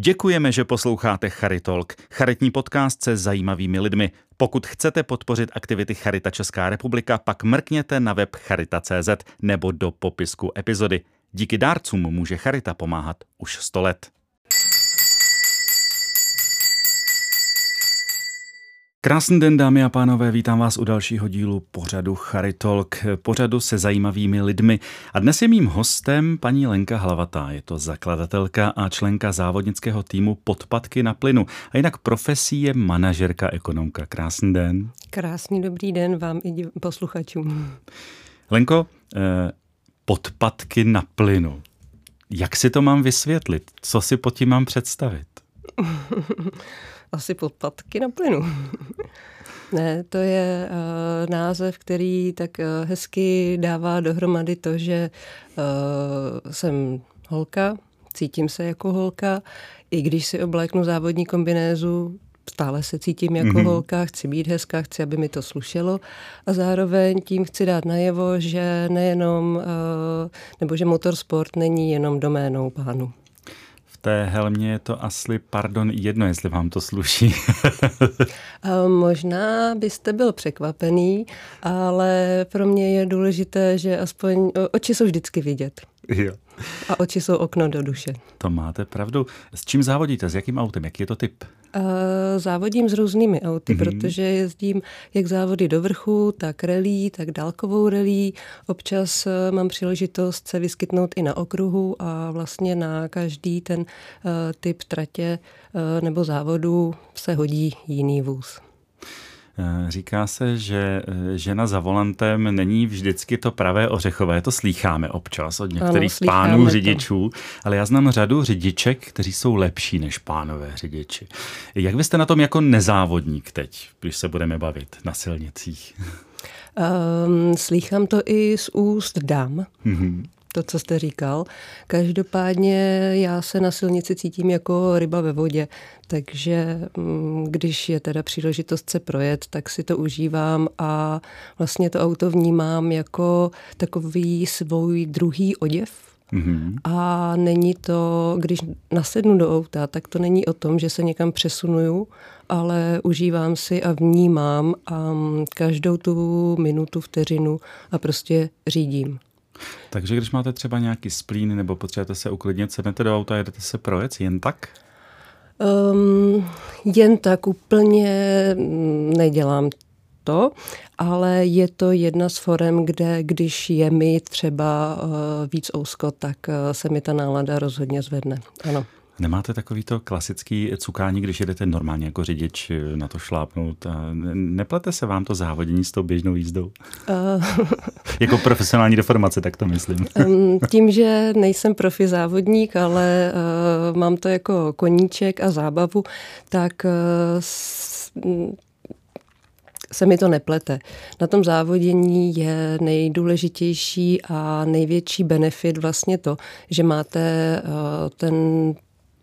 Děkujeme, že posloucháte Charitalk, charitní podcast se zajímavými lidmi. Pokud chcete podpořit aktivity Charita Česká republika, pak mrkněte na web charita.cz nebo do popisku epizody. Díky dárcům může Charita pomáhat už 100 let. Krásný den, dámy a pánové, vítám vás u dalšího dílu pořadu Charitalk, pořadu se zajímavými lidmi. A dnes je mým hostem paní Lenka Hlavatá. Je to zakladatelka a členka závodnického týmu Podpadky na plynu. A jinak profesí je manažerka ekonomka. Krásný den. Krásný dobrý den vám i posluchačům. Lenko, eh, podpadky na plynu. Jak si to mám vysvětlit? Co si pod tím mám představit? asi podpatky na plynu. ne, to je uh, název, který tak uh, hezky dává dohromady to, že uh, jsem holka, cítím se jako holka, i když si obléknu závodní kombinézu, stále se cítím jako mm-hmm. holka, chci být hezká, chci, aby mi to slušelo a zároveň tím chci dát najevo, že nejenom, nebo že motorsport není jenom doménou pánu té helmě je to asi, pardon, jedno, jestli vám to sluší. Možná byste byl překvapený, ale pro mě je důležité, že aspoň oči jsou vždycky vidět. Jo. A oči jsou okno do duše. To máte pravdu. S čím závodíte? S jakým autem? Jaký je to typ? Závodím s různými auty, mm-hmm. protože jezdím jak závody do vrchu, tak relí, tak dálkovou relí. Občas e, mám příležitost se vyskytnout i na okruhu a vlastně na každý ten e, typ tratě e, nebo závodu se hodí jiný vůz. Eh, říká se, že eh, žena za volantem není vždycky to pravé ořechové. To slýcháme občas od některých ano, pánů to. řidičů, ale já znám řadu řidiček, kteří jsou lepší než pánové řidiči. Jak vy jste na tom jako nezávodník teď, když se budeme bavit na silnicích? Um, slýchám to i z úst dám. Mm-hmm to, co jste říkal. Každopádně já se na silnici cítím jako ryba ve vodě, takže mm, když je teda příležitost se projet, tak si to užívám a vlastně to auto vnímám jako takový svůj druhý oděv, Mm-hmm. A není to, když nasednu do auta, tak to není o tom, že se někam přesunuju, ale užívám si a vnímám a mm, každou tu minutu, vteřinu a prostě řídím. Takže když máte třeba nějaký splín nebo potřebujete se uklidnit, sednete do auta a jedete se projet jen tak? Um, jen tak úplně nedělám to, ale je to jedna z forem, kde když je mi třeba uh, víc ousko, tak uh, se mi ta nálada rozhodně zvedne. Ano. Nemáte takový to klasický cukání, když jedete normálně jako řidič na to šlápnout a neplete se vám to závodění s tou běžnou jízdou? Uh. jako profesionální deformace, tak to myslím. um, tím, že nejsem profi závodník, ale uh, mám to jako koníček a zábavu, tak uh, s, se mi to neplete. Na tom závodění je nejdůležitější a největší benefit vlastně to, že máte ten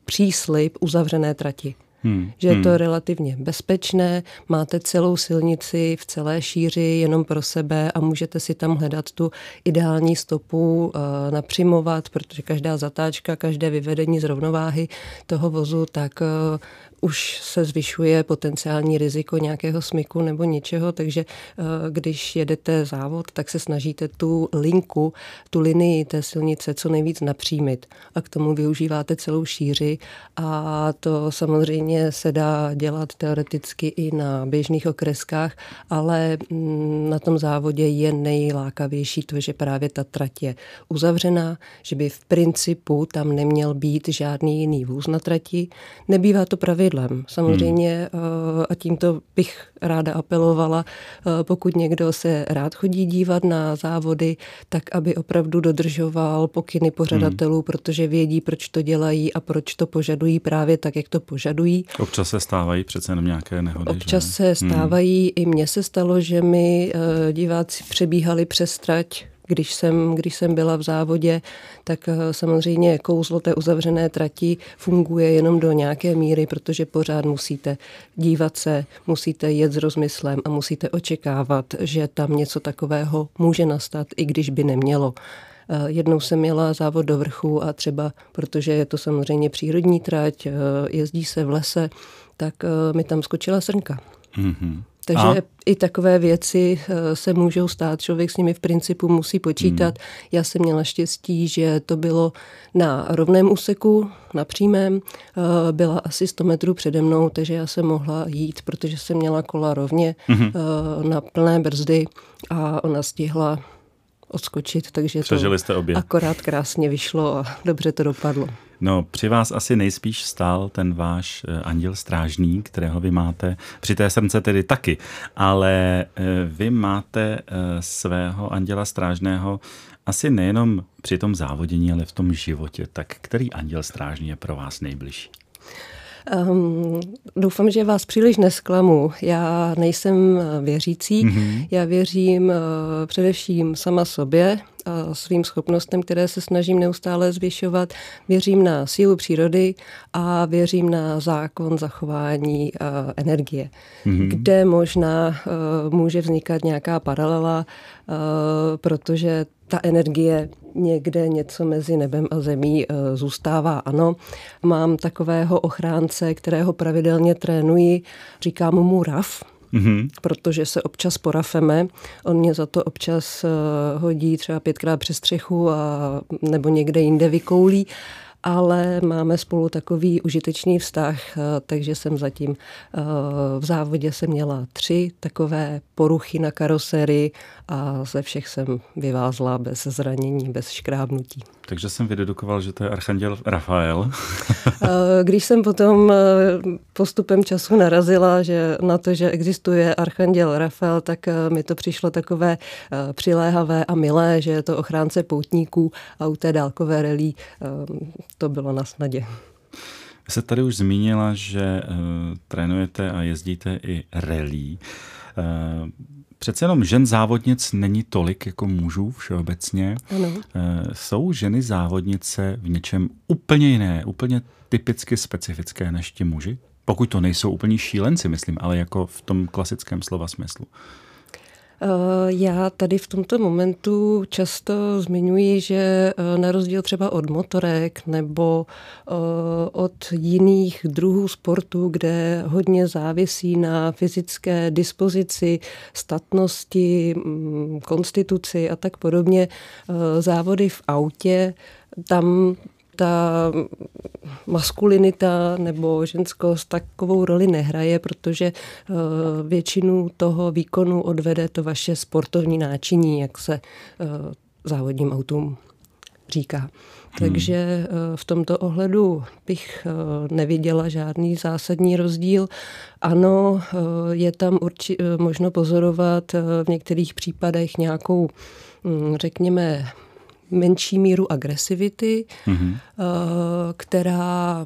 příslip uzavřené trati. Hmm. Že je to hmm. relativně bezpečné, máte celou silnici v celé šíři jenom pro sebe a můžete si tam hledat tu ideální stopu, uh, napřimovat, protože každá zatáčka, každé vyvedení z rovnováhy toho vozu, tak uh, už se zvyšuje potenciální riziko nějakého smyku nebo něčeho, takže eh, když jedete závod, tak se snažíte tu linku, tu linii té silnice co nejvíc napřímit a k tomu využíváte celou šíři a to samozřejmě se dá dělat teoreticky i na běžných okreskách, ale mm, na tom závodě je nejlákavější to, že právě ta trať je uzavřená, že by v principu tam neměl být žádný jiný vůz na trati. Nebývá to pravidlo pravidlem. Samozřejmě hmm. A tímto bych ráda apelovala, eh, pokud někdo se rád chodí dívat na závody, tak aby opravdu dodržoval pokyny pořadatelů, hmm. protože vědí, proč to dělají a proč to požadují právě tak, jak to požadují. Občas se stávají přece jenom nějaké nehody. Občas že? se hmm. stávají, hmm. i mně se stalo, že mi eh, diváci přebíhali přes trať když jsem, když jsem byla v závodě, tak eh, samozřejmě kouzlo té uzavřené trati funguje jenom do nějaké míry, protože pořád musíte dívat se, musíte jet s rozmyslem a musíte očekávat, že tam něco takového může nastat, i když by nemělo. Jednou jsem měla závod do vrchu a třeba, protože je to samozřejmě přírodní trať, jezdí se v lese, tak mi tam skočila srnka. Mm-hmm. Takže a? i takové věci eh, se můžou stát. Člověk s nimi v principu musí počítat. Hmm. Já jsem měla štěstí, že to bylo na rovném úseku, na přímém. Eh, byla asi 100 metrů přede mnou, takže já jsem mohla jít, protože jsem měla kola rovně hmm. na plné brzdy a ona stihla odskočit, takže Přežili to jste obě. akorát krásně vyšlo a dobře to dopadlo. No, při vás asi nejspíš stál ten váš eh, anděl strážný, kterého vy máte, při té srnce tedy taky, ale eh, vy máte eh, svého anděla strážného asi nejenom při tom závodění, ale v tom životě. Tak který anděl strážný je pro vás nejbližší? Um, doufám, že vás příliš nesklamu. Já nejsem věřící, mm-hmm. já věřím uh, především sama sobě, a svým schopnostem, které se snažím neustále zvyšovat. Věřím na sílu přírody a věřím na zákon zachování energie, mm-hmm. kde možná může vznikat nějaká paralela, protože ta energie někde něco mezi nebem a zemí zůstává. Ano, mám takového ochránce, kterého pravidelně trénuji, říkám mu RAF, mm-hmm. protože se občas porafeme. On mě za to občas uh, hodí třeba pětkrát přes střechu a, nebo někde jinde vykoulí ale máme spolu takový užitečný vztah, eh, takže jsem zatím eh, v závodě jsem měla tři takové poruchy na karoserii a ze všech jsem vyvázla bez zranění, bez škrábnutí. Takže jsem vydedukoval, že to je archanděl Rafael. Eh, když jsem potom postupem času narazila že na to, že existuje archanděl Rafael, tak mi to přišlo takové přiléhavé a milé, že je to ochránce poutníků a u té dálkové relí to bylo na snadě. Vy se tady už zmínila, že uh, trénujete a jezdíte i rally. Uh, Přece jenom žen závodnic není tolik jako mužů všeobecně. Ano. Uh, jsou ženy závodnice v něčem úplně jiné, úplně typicky specifické než ti muži? Pokud to nejsou úplně šílenci, myslím, ale jako v tom klasickém slova smyslu. Eh, já tady v tomto momentu často zmiňuji, že eh, na rozdíl třeba od motorek nebo eh, od jiných druhů sportu, kde hodně závisí na fyzické dispozici, statnosti, mm, konstituci a tak podobně, závody v autě, tam ta maskulinita nebo ženskost takovou roli nehraje, protože eh, většinu toho výkonu odvede to vaše sportovní náčiní, jak se eh, závodním autům říká. Hmm. Takže eh, v tomto ohledu bych neviděla žádný zásadní rozdíl. Ano, je tam urči, možno pozorovat v některých případech nějakou, hm, řekněme, menší míru agresivity, mm-hmm. která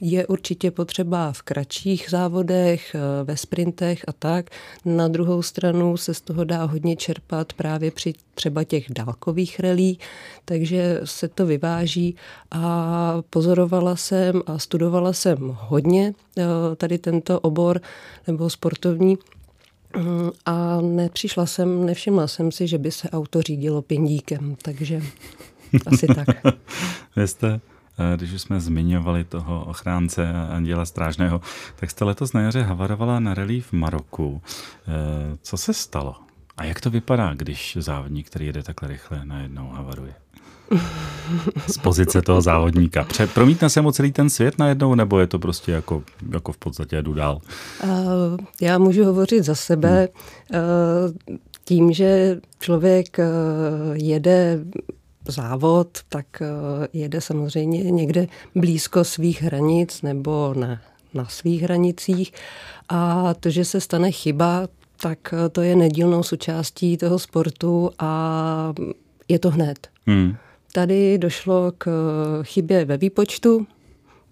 je určitě potřeba v kratších závodech, eh, ve sprintech a tak. Na druhou stranu se z toho dá hodně čerpat právě při třeba těch dálkových relí, takže se to vyváží a pozorovala jsem a studovala jsem hodně eh, tady tento obor nebo sportovní a nepřišla jsem, nevšimla jsem si, že by se auto řídilo pindíkem, takže asi tak. Vy jste, eh, když jsme zmiňovali toho ochránce Anděla Strážného, tak jste letos na jaře havarovala na relí v Maroku. Eh, co se stalo? A jak to vypadá, když závodník, který jede takhle rychle, najednou havaruje? Z pozice toho závodníka. Promítne se mu celý ten svět najednou, nebo je to prostě jako, jako v podstatě jdu dál? Uh, já můžu hovořit za sebe. Hmm. Uh, tím, že člověk uh, jede závod, tak jede samozřejmě někde blízko svých hranic nebo na, na svých hranicích. A to, že se stane chyba, tak to je nedílnou součástí toho sportu a je to hned. Hmm. Tady došlo k chybě ve výpočtu,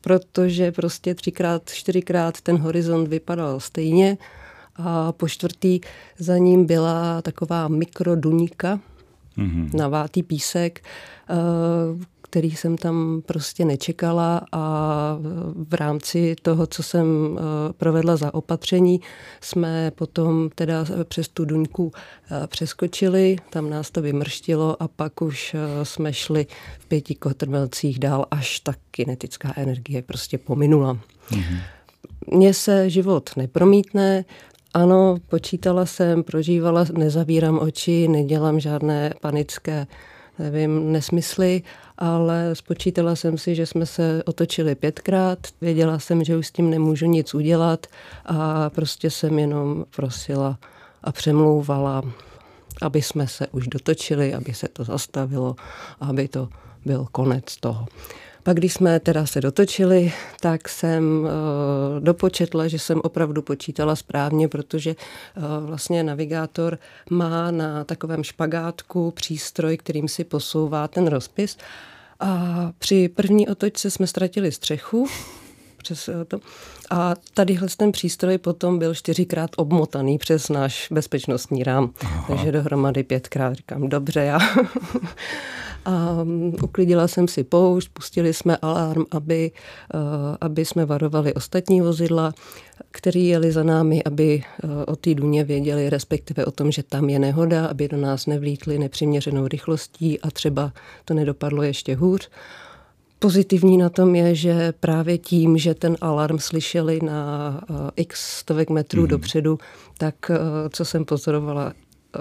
protože prostě třikrát, čtyřikrát ten horizont vypadal stejně a po čtvrtý za ním byla taková mikroduníka, mm-hmm. navátý písek, eh, který jsem tam prostě nečekala a v rámci toho, co jsem provedla za opatření, jsme potom teda přes tu duňku přeskočili, tam nás to vymrštilo a pak už jsme šli v pěti kotrmelcích dál, až ta kinetická energie prostě pominula. Mm-hmm. Mně se život nepromítne, ano, počítala jsem, prožívala, nezavírám oči, nedělám žádné panické nevím, nesmysly, ale spočítala jsem si, že jsme se otočili pětkrát, věděla jsem, že už s tím nemůžu nic udělat a prostě jsem jenom prosila a přemlouvala, aby jsme se už dotočili, aby se to zastavilo, aby to byl konec toho. Pak, když jsme teda se dotočili, tak jsem uh, dopočetla, že jsem opravdu počítala správně, protože uh, vlastně navigátor má na takovém špagátku přístroj, kterým si posouvá ten rozpis. A při první otočce jsme ztratili střechu, přes eh, to. A tadyhle ten přístroj potom byl čtyřikrát obmotaný přes náš bezpečnostní rám. Aha. Takže dohromady pětkrát říkám, dobře, já a mm, uklidila jsem si poušť, pustili jsme alarm, aby, eh, aby jsme varovali ostatní vozidla, který jeli za námi, aby eh, o té duně věděli, respektive o tom, že tam je nehoda, aby do nás nevlítli nepřiměřenou rychlostí a třeba to nedopadlo ještě hůř. Pozitivní na tom je, že právě tím, že ten alarm slyšeli na eh, x stovek metrů mm. dopředu, tak co jsem pozorovala,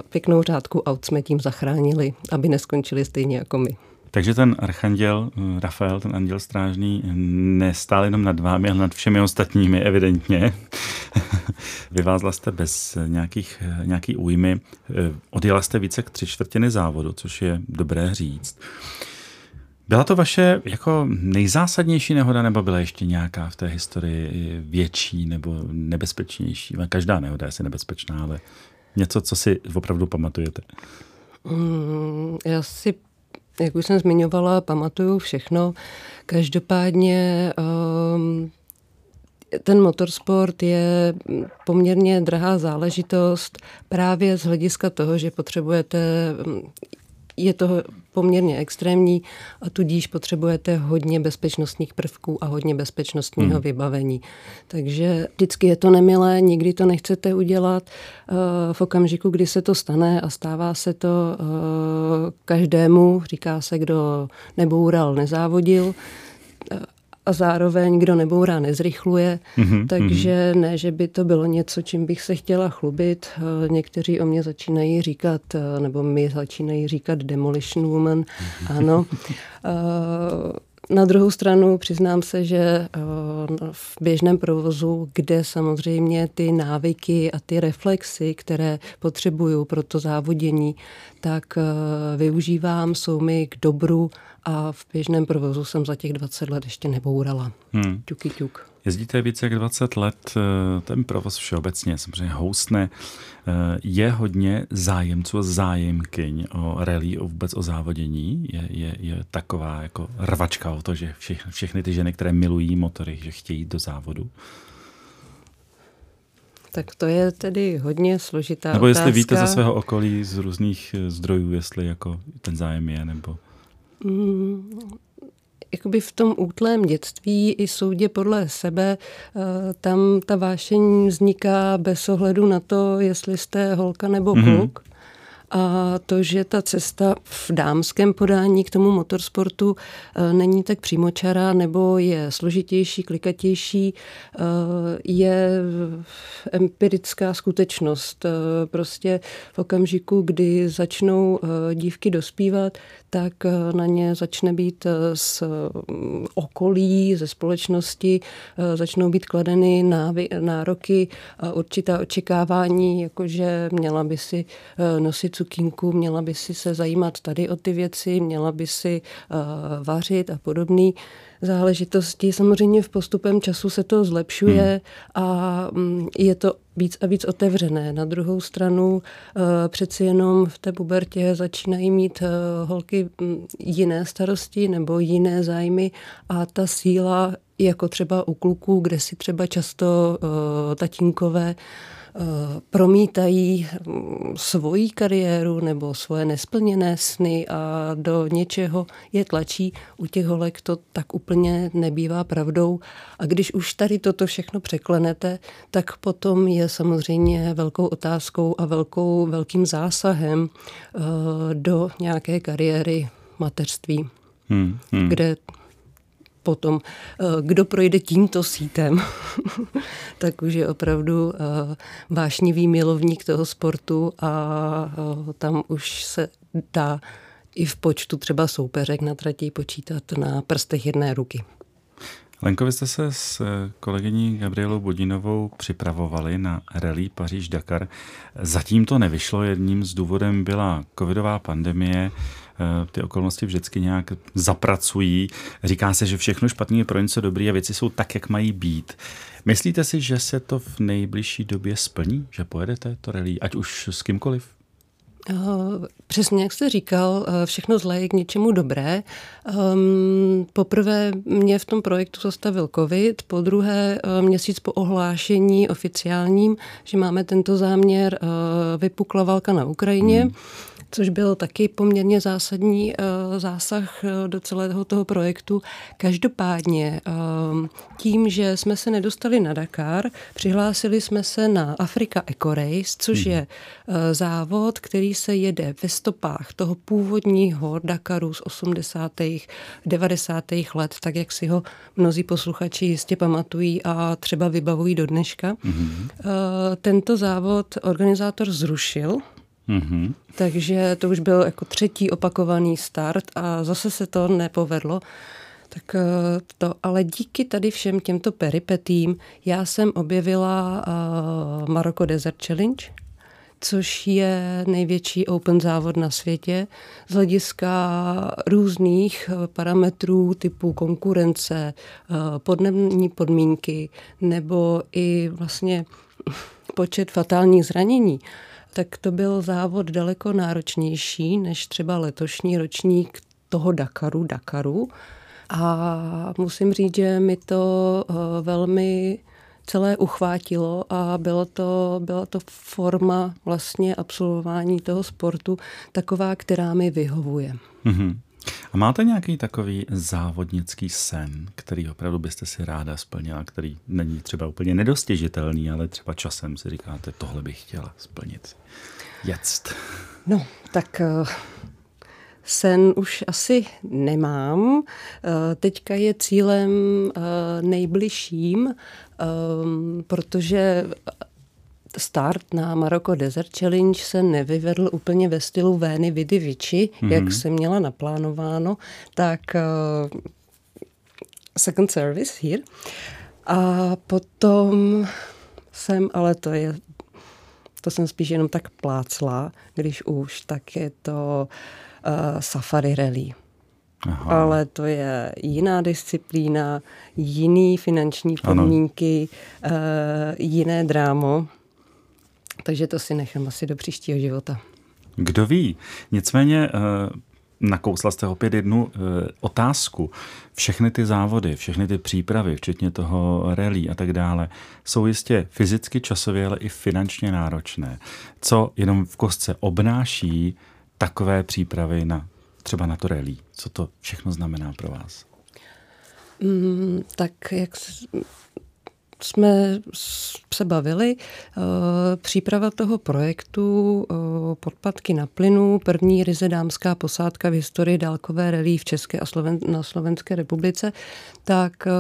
pěknou řádku aut jsme tím zachránili, aby neskončili stejně jako my. Takže ten archanděl eh, Rafael, ten anděl strážný, nestál jenom nad vámi, ale nad všemi ostatními, evidentně. Vyvázla jste bez nějakých, nějaký újmy. Eh, odjela jste více k tři čtvrtiny závodu, což je dobré říct. Byla to vaše jako nejzásadnější nehoda, nebo byla ještě nějaká v té historii větší nebo nebezpečnější? Každá nehoda je asi nebezpečná, ale Něco, co si opravdu pamatujete? Mm, já si, jak už jsem zmiňovala, pamatuju všechno. Každopádně um, ten motorsport je poměrně drahá záležitost právě z hlediska toho, že potřebujete je to poměrně extrémní a tudíž potřebujete hodně bezpečnostních prvků a hodně bezpečnostního hmm. vybavení. Takže vždycky je to nemilé, nikdy to nechcete udělat. Eh, v okamžiku, kdy se to stane a stává se to eh, každému, říká se, kdo neboural, nezávodil, a zároveň kdo nebourá, nezrychluje. Mm-hmm, takže mm-hmm. ne, že by to bylo něco, čím bych se chtěla chlubit. Eh, někteří o mě začínají říkat, eh, nebo mi začínají říkat demolition woman. Mm-hmm. Ano. Eh, na druhou stranu přiznám se, že v běžném provozu, kde samozřejmě ty návyky a ty reflexy, které potřebuju pro to závodění, tak využívám, jsou mi k dobru a v běžném provozu jsem za těch 20 let ještě nebourala. Hmm. Ťuky ťuk. Jezdíte více jak 20 let, eh, ten provoz všeobecně samozřejmě houstne. Eh, je hodně zájemců a zájemkyň o rally, o vůbec o závodění. Je, je, je taková jako rvačka o to, že všechny, všechny ty ženy, které milují motory, že chtějí jít do závodu. Tak to je tedy hodně složitá Nebo jestli otázka. víte ze svého okolí z různých eh, zdrojů, jestli jako ten zájem je, nebo... Mm, jakoby v tom útlém dětství i soudě podle sebe, eh, tam ta vášení vzniká bez ohledu na to, jestli jste holka nebo mm-hmm. A to, že ta cesta v dámském podání k tomu motorsportu eh, není tak přímočará nebo je složitější, klikatější, eh, je empirická skutečnost. Prostě v okamžiku, kdy začnou dívky dospívat, tak na ně začne být z mm, okolí, ze společnosti, začnou být kladeny nároky určitá očekávání, jakože měla by si nosit cukínku, měla by si se zajímat tady o ty věci, měla by si vařit a podobný záležitosti. Samozřejmě v postupem času se to zlepšuje hmm. a mm, je to víc a víc otevřené. Na druhou stranu eh, přeci jenom v té pubertě začínají mít eh, holky mm, jiné starosti nebo jiné zájmy a ta síla jako třeba u kluků, kde si třeba často uh, tatínkové promítají mm, svoji kariéru nebo svoje nesplněné sny a do něčeho je tlačí. U těch holek to tak úplně nebývá pravdou. A když už tady toto všechno překlenete, tak potom je samozřejmě velkou otázkou a velkou, velkým zásahem do nějaké kariéry mateřství, hmm, hmm. kde potom, eh, kdo projde tímto sítem, tak už je opravdu eh, vášnivý milovník toho sportu a eh, tam už se dá i v počtu třeba soupeřek na trati počítat na prstech jedné ruky. Lenko, vy jste se s kolegyní Gabrielou Bodinovou připravovali na rally Paříž-Dakar. Zatím to nevyšlo, jedním z důvodem byla covidová pandemie. Eh, ty okolnosti vždycky nějak zapracují. Říká se, že všechno špatné je pro něco dobrý a věci jsou tak, jak mají být. Myslíte si, že se to v nejbližší době splní, že pojedete to rally, ať už s kýmkoliv? Eh, přesně jak jste říkal, eh, všechno zlé je k něčemu dobré. Um, poprvé mě v tom projektu zastavil covid, po druhé měsíc po ohlášení oficiálním, že máme tento záměr, vypukla válka na Ukrajině. Hmm což byl taky poměrně zásadní uh, zásah uh, do celého toho projektu. Každopádně uh, tím, že jsme se nedostali na Dakar, přihlásili jsme se na Afrika Eco Race, což hmm. je závod, který se jede ve stopách toho původního Dakaru z 80. 90. let, tak jak si ho mnozí posluchači jistě pamatují a třeba vybavují do dneška. Hmm. Uh, tento závod organizátor zrušil Mm-hmm. Takže to už byl jako třetí opakovaný start a zase se to nepovedlo. Tak eh, to, ale díky tady všem těmto peripetím já jsem objevila uh, Maroko Desert Challenge, což je největší open závod na světě z hlediska různých eh, parametrů typu konkurence, podnební podmínky nebo i vlastně počet fatálních zranění tak to byl závod daleko náročnější než třeba letošní ročník toho Dakaru, Dakaru. A musím říct, že mi to eh, velmi celé uchvátilo a bylo to, byla to forma vlastně absolvování toho sportu taková, která mi vyhovuje. Mm-hmm. A máte nějaký takový závodnický sen, který opravdu byste si ráda splnila, který není třeba úplně nedostěžitelný, ale třeba časem si říkáte, tohle bych chtěla splnit. Ject. No, tak eh, sen už asi nemám. Eh, teďka je cílem eh, nejbližším, protože start na Maroko Desert Challenge se nevyvedl úplně ve stylu Vény Vidy Vici, mm-hmm. jak se měla naplánováno, tak uh, second service here. A potom jsem, ale to je, to jsem spíš jenom tak plácla, když už, tak je to uh, safari rally. Aha. Ale to je jiná disciplína, jiný finanční podmínky, uh, jiné drámo. Takže to si nechám asi do příštího života. Kdo ví? Nicméně eh, nakousla jste opět jednu eh, otázku. Všechny ty závody, všechny ty přípravy, včetně toho rally a tak dále, jsou jistě fyzicky, časově, ale i finančně náročné. Co jenom v kostce obnáší takové přípravy na třeba na to rally? Co to všechno znamená pro vás? Mm, tak jak jsme se bavili. Eh, příprava toho projektu eh, Podpadky na plynu, první ryze dámská posádka v historii dálkové relí v České a Sloven, na Slovenské republice, tak eh,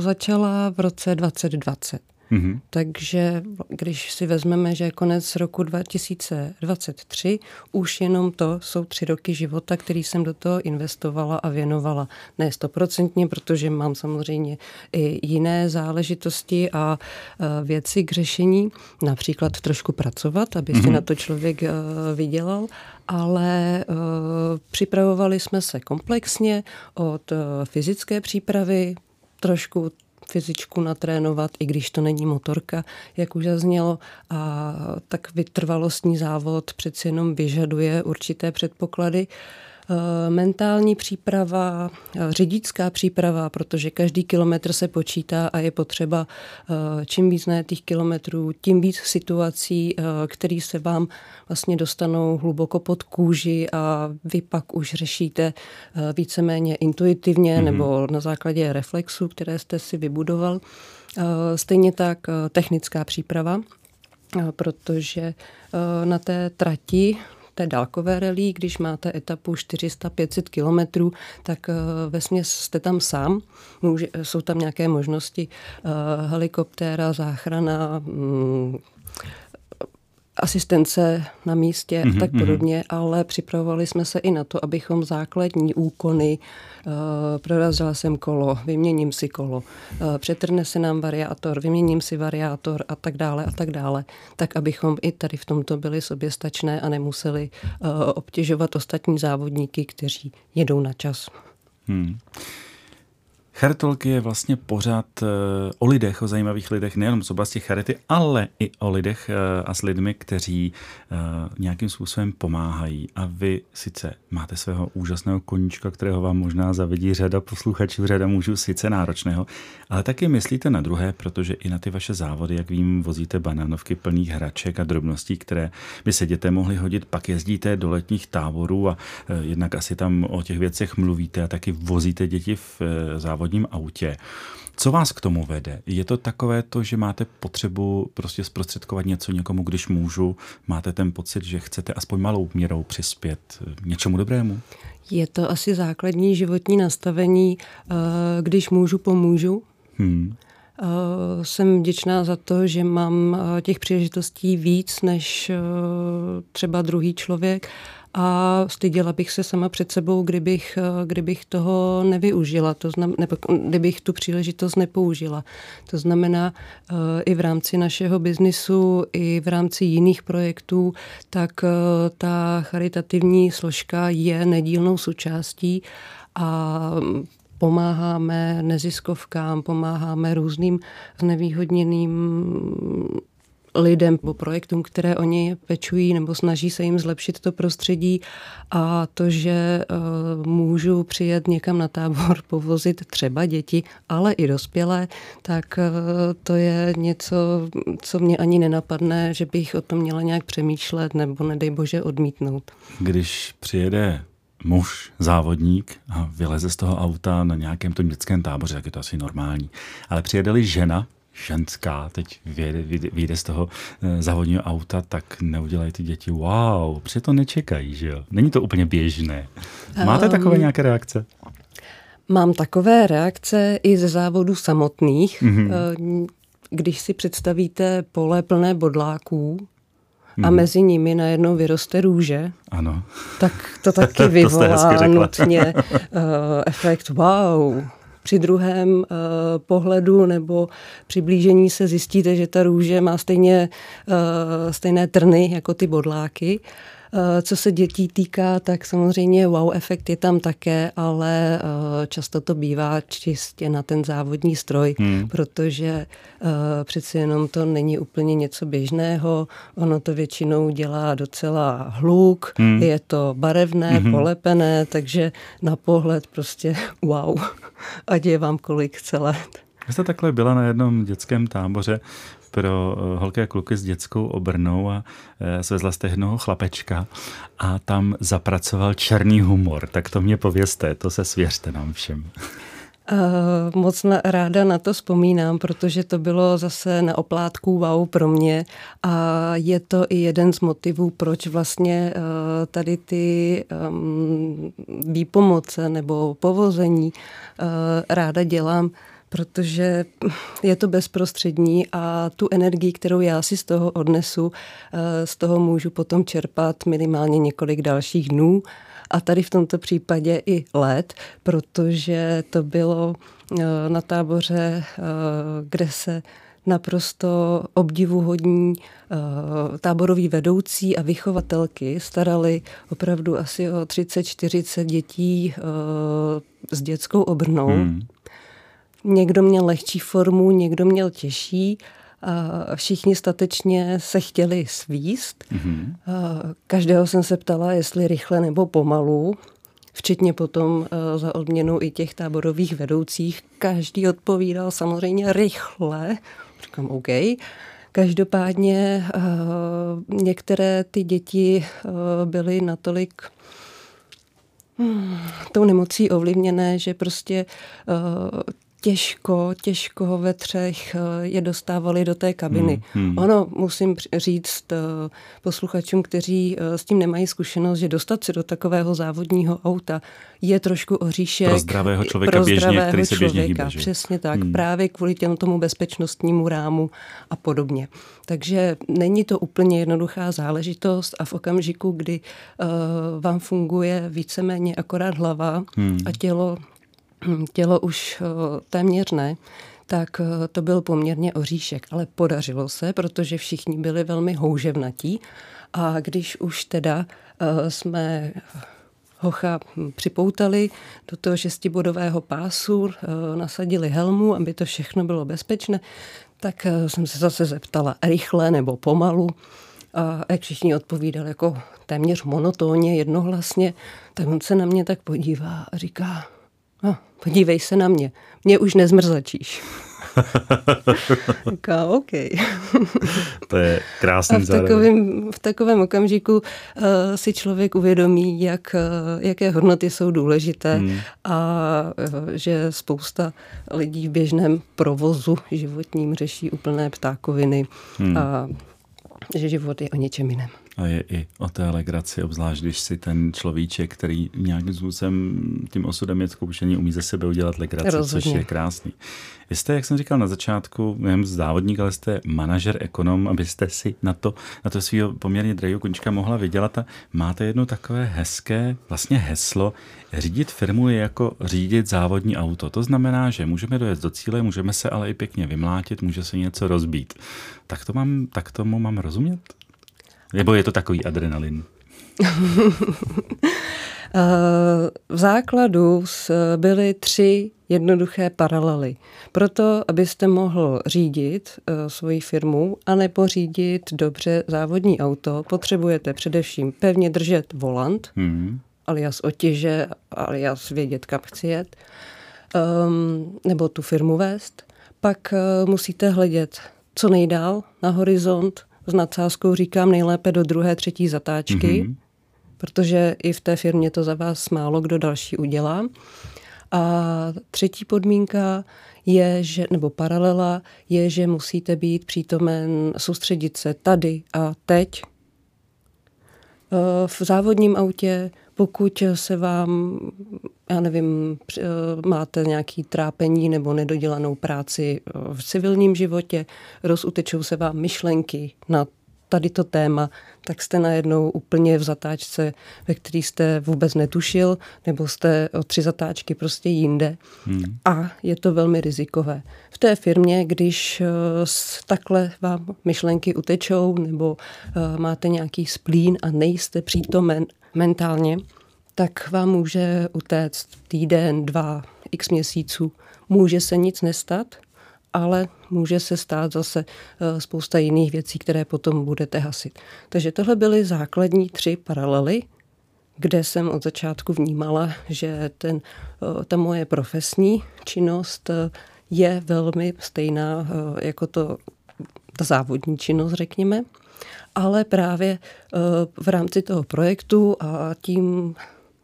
začala v roce 2020. Mm-hmm. Takže když si vezmeme, že je konec roku 2023, už jenom to jsou tři roky života, který jsem do toho investovala a věnovala. Ne stoprocentně, protože mám samozřejmě i jiné záležitosti a věci k řešení, například trošku pracovat, aby mm-hmm. si mhm. na to člověk vydělal, ale uh, připravovali jsme se komplexně od fyzické přípravy, trošku fyzičku natrénovat, i když to není motorka, jak už zaznělo. A tak vytrvalostní závod přeci jenom vyžaduje určité předpoklady. Mentální příprava, řidičská příprava, protože každý kilometr se počítá a je potřeba čím víc těch kilometrů, tím víc situací, které se vám vlastně dostanou hluboko pod kůži a vy pak už řešíte víceméně intuitivně mm-hmm. nebo na základě reflexu, které jste si vybudoval. Stejně tak technická příprava, protože na té trati té dálkové relí, když máte etapu 400-500 kilometrů, tak ve směs jste tam sám. Může, jsou tam nějaké možnosti helikoptéra, záchrana, mm, asistence na místě a mhm, tak mhm. podobně, mm-hmm. ale připravovali jsme se i na to, abychom základní úkony, uh, prorazila jsem kolo, vyměním si kolo, uh, přetrne se nám variátor, vyměním si variátor a tak dále a tak dále, tak abychom i tady v tomto byli soběstačné a nemuseli uh, obtěžovat ostatní závodníky, kteří jedou na čas. Hmm. Charitolky je vlastně pořád eh, o lidech, o zajímavých lidech, nejenom z oblasti charity, ale i o lidech eh, a s lidmi, kteří eh, nějakým způsobem pomáhají. A vy sice máte svého úžasného koníčka, kterého vám možná zavidí řada posluchačů, řada mužů, sice náročného, ale taky myslíte na druhé, protože i na ty vaše závody, jak vím, vozíte banánovky plných hraček a drobností, které by se dětem mohly hodit, pak jezdíte do letních táborů a jednak asi tam o těch věcech mluvíte a taky vozíte děti v závodě závodním autě. Co vás k tomu vede? Je to takové to, že máte potřebu prostě zprostředkovat něco někomu, když můžu? Máte ten pocit, že chcete aspoň malou měrou přispět něčemu dobrému? Je to asi základní životní nastavení, eh, když můžu, pomůžu. Hmm. Eh, jsem vděčná za to, že mám eh, těch příležitostí víc než třeba druhý člověk a styděla bych se sama před sebou, kdybych, eh, kdybych toho nevyužila, to znam, nebo kdybych tu příležitost nepoužila. To znamená, eh, i v rámci našeho biznisu, i v rámci jiných projektů, tak eh, ta charitativní složka je nedílnou součástí a pomáháme neziskovkám, pomáháme různým znevýhodněným lidem nebo projektům, které oni pečují nebo snaží se jim zlepšit to prostředí a to, že uh, můžu přijet někam na tábor, povozit třeba děti, ale i dospělé, tak uh, to je něco, co mě ani nenapadne, že bych o tom měla nějak přemýšlet nebo nedej bože odmítnout. Když přijede muž, závodník a vyleze z toho auta na nějakém tom dětském táboře, tak je to asi normální. Ale přijede-li žena, ženská teď vyjde, vyjde z toho eh, závodního auta, tak neudělají ty děti wow, protože to nečekají, že jo? Není to úplně běžné. Máte um, takové nějaké reakce? Mám takové reakce i ze závodů samotných. Mm-hmm. Když si představíte pole plné bodláků, a mhm. mezi nimi najednou vyroste růže, ano. tak to taky vyvolá to nutně uh, efekt wow, při druhém uh, pohledu nebo přiblížení se zjistíte, že ta růže má stejně, uh, stejné trny jako ty bodláky. Eh, co se dětí týká, tak samozřejmě wow efekt je tam také, ale často to bývá čistě na ten závodní stroj, hmm. protože přeci jenom to není úplně něco běžného. Ono to většinou dělá docela hluk, hmm. je to barevné, hmm. polepené, takže na pohled prostě wow ať je vám kolik celé. Vy jste takhle byla na jednom dětském táboře pro eh, holky a kluky s dětskou obrnou a eh, svezla jste jednoho chlapečka a tam zapracoval černý humor. Tak to mě povězte, to se svěřte nám všem. Uh, moc na, ráda na to vzpomínám, protože to bylo zase na oplátku wow pro mě a je to i jeden z motivů, proč vlastně uh, tady ty um, výpomoce nebo povození uh, ráda dělám, protože je to bezprostřední a tu energii, kterou já si z toho odnesu, z toho můžu potom čerpat minimálně několik dalších dnů a tady v tomto případě i let, protože to bylo eh, na táboře, eh, kde se naprosto obdivuhodní uh, táboroví vedoucí a vychovatelky starali opravdu asi o 30-40 dětí s dětskou obrnou. Hmm. Někdo měl lehčí formu, někdo měl těžší všichni statečně se chtěli svíst. Mm-hmm. Každého jsem se ptala, jestli rychle nebo pomalu. včetně potom za odměnu i těch táborových vedoucích. Každý odpovídal samozřejmě rychle. Říkám, OK. Každopádně některé ty děti byly natolik hmm, tou nemocí ovlivněné, že prostě těžko, těžko ve třech eh, je dostávali do té kabiny. Hmm, hmm. Ono, musím říct eh, posluchačům, kteří eh, s tím nemají zkušenost, že dostat se do takového závodního auta je trošku oříšek. Pro zdravého člověka pro běžně, zdravého který se běžně hýbe, že? Přesně tak, hmm. právě kvůli těm tomu bezpečnostnímu rámu a podobně. Takže není to úplně jednoduchá záležitost a v okamžiku, kdy uh, vám funguje víceméně akorát hlava hmm. a tělo tělo už eh, téměř ne, tak eh, to byl poměrně oříšek. Ale podařilo se, protože všichni byli velmi houževnatí a když už teda eh, jsme hocha připoutali do toho šestibodového pásu, nasadili helmu, aby to všechno bylo bezpečné, tak jsem se zase zeptala rychle nebo pomalu. A jak všichni odpovídali jako téměř monotónně, jednohlasně, tak on se na mě tak podívá a říká, no, podívej se na mě, mě už nezmrzačíš. Říká, OK. to je krásný A v takovém, v takovém okamžiku uh, si člověk uvědomí, jak, uh, jaké hodnoty jsou důležité hmm. a uh, že spousta lidí v běžném provozu životním řeší úplné ptákoviny hmm. a že život je o něčem jiném. A je i o té legraci, obzvlášť když si ten človíček, který nějakým způsobem tím osudem je zkoušení, umí ze sebe udělat legraci, Rozhodně. což je krásný. Vy jste, jak jsem říkal na začátku, nejen závodník, ale jste manažer, ekonom, abyste si na to, na to svého poměrně drahého končka mohla vydělat a máte jedno takové hezké vlastně heslo. Řídit firmu je jako řídit závodní auto. To znamená, že můžeme dojet do cíle, můžeme se ale i pěkně vymlátit, může se něco rozbít. Tak, to mám, tak tomu mám rozumět? Nebo je to takový adrenalin? v základu byly tři jednoduché paralely. Proto, abyste mohl řídit uh, svoji firmu a nebo řídit dobře závodní auto, potřebujete především pevně držet volant, hmm. alias otěže, alias vědět, kam chci jet, um, nebo tu firmu vést. Pak musíte hledět co nejdál na horizont, s nadsázkou říkám nejlépe do druhé, třetí zatáčky, mm-hmm. protože i v té firmě to za vás málo kdo další udělá. A třetí podmínka je, že, nebo paralela je, že musíte být přítomen, soustředit se tady a teď. V závodním autě pokud se vám, já nevím, máte nějaký trápení nebo nedodělanou práci v civilním životě, rozutečou se vám myšlenky na tady to téma, tak jste najednou úplně v zatáčce, ve který jste vůbec netušil, nebo jste o tři zatáčky prostě jinde. Hmm. A je to velmi rizikové. V té firmě, když uh, takhle vám myšlenky utečou, nebo uh, máte nějaký splín a nejste přítomen mentálně, tak vám může utéct týden, dva, x měsíců. Může se nic nestat, ale může se stát zase eh, spousta jiných věcí, které potom budete hasit. Takže tohle byly základní tři paralely, kde jsem od začátku vnímala, že ten, eh, ta moje profesní činnost eh, je velmi stejná jako to, ta závodní činnost, řekněme ale právě v rámci toho projektu a tím,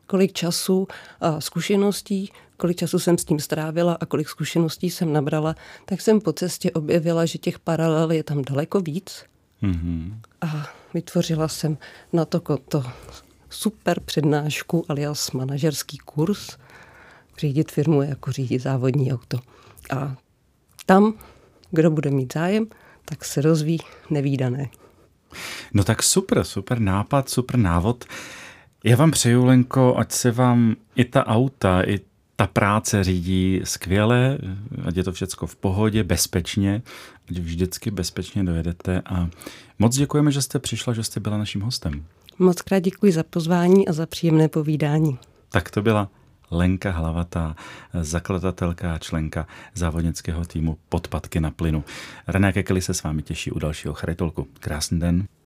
kolik času a zkušeností, kolik času jsem s tím strávila a kolik zkušeností jsem nabrala, tak jsem po cestě objevila, že těch paralel je tam daleko víc. Mm-hmm. A vytvořila jsem na to, to super přednášku alias manažerský kurz řídit firmu jako řídit závodní auto. A tam, kdo bude mít zájem, tak se rozví nevýdané. No tak super, super nápad, super návod. Já vám přeju, Lenko, ať se vám i ta auta, i ta práce řídí skvěle, ať je to všechno v pohodě, bezpečně, ať vždycky bezpečně dojedete a moc děkujeme, že jste přišla, že jste byla naším hostem. Moc krát děkuji za pozvání a za příjemné povídání. Tak to byla Lenka Hlavatá, zakladatelka a členka závodnického týmu Podpadky na plynu. René Kekeli se s vámi těší u dalšího charitolku. Krásný den.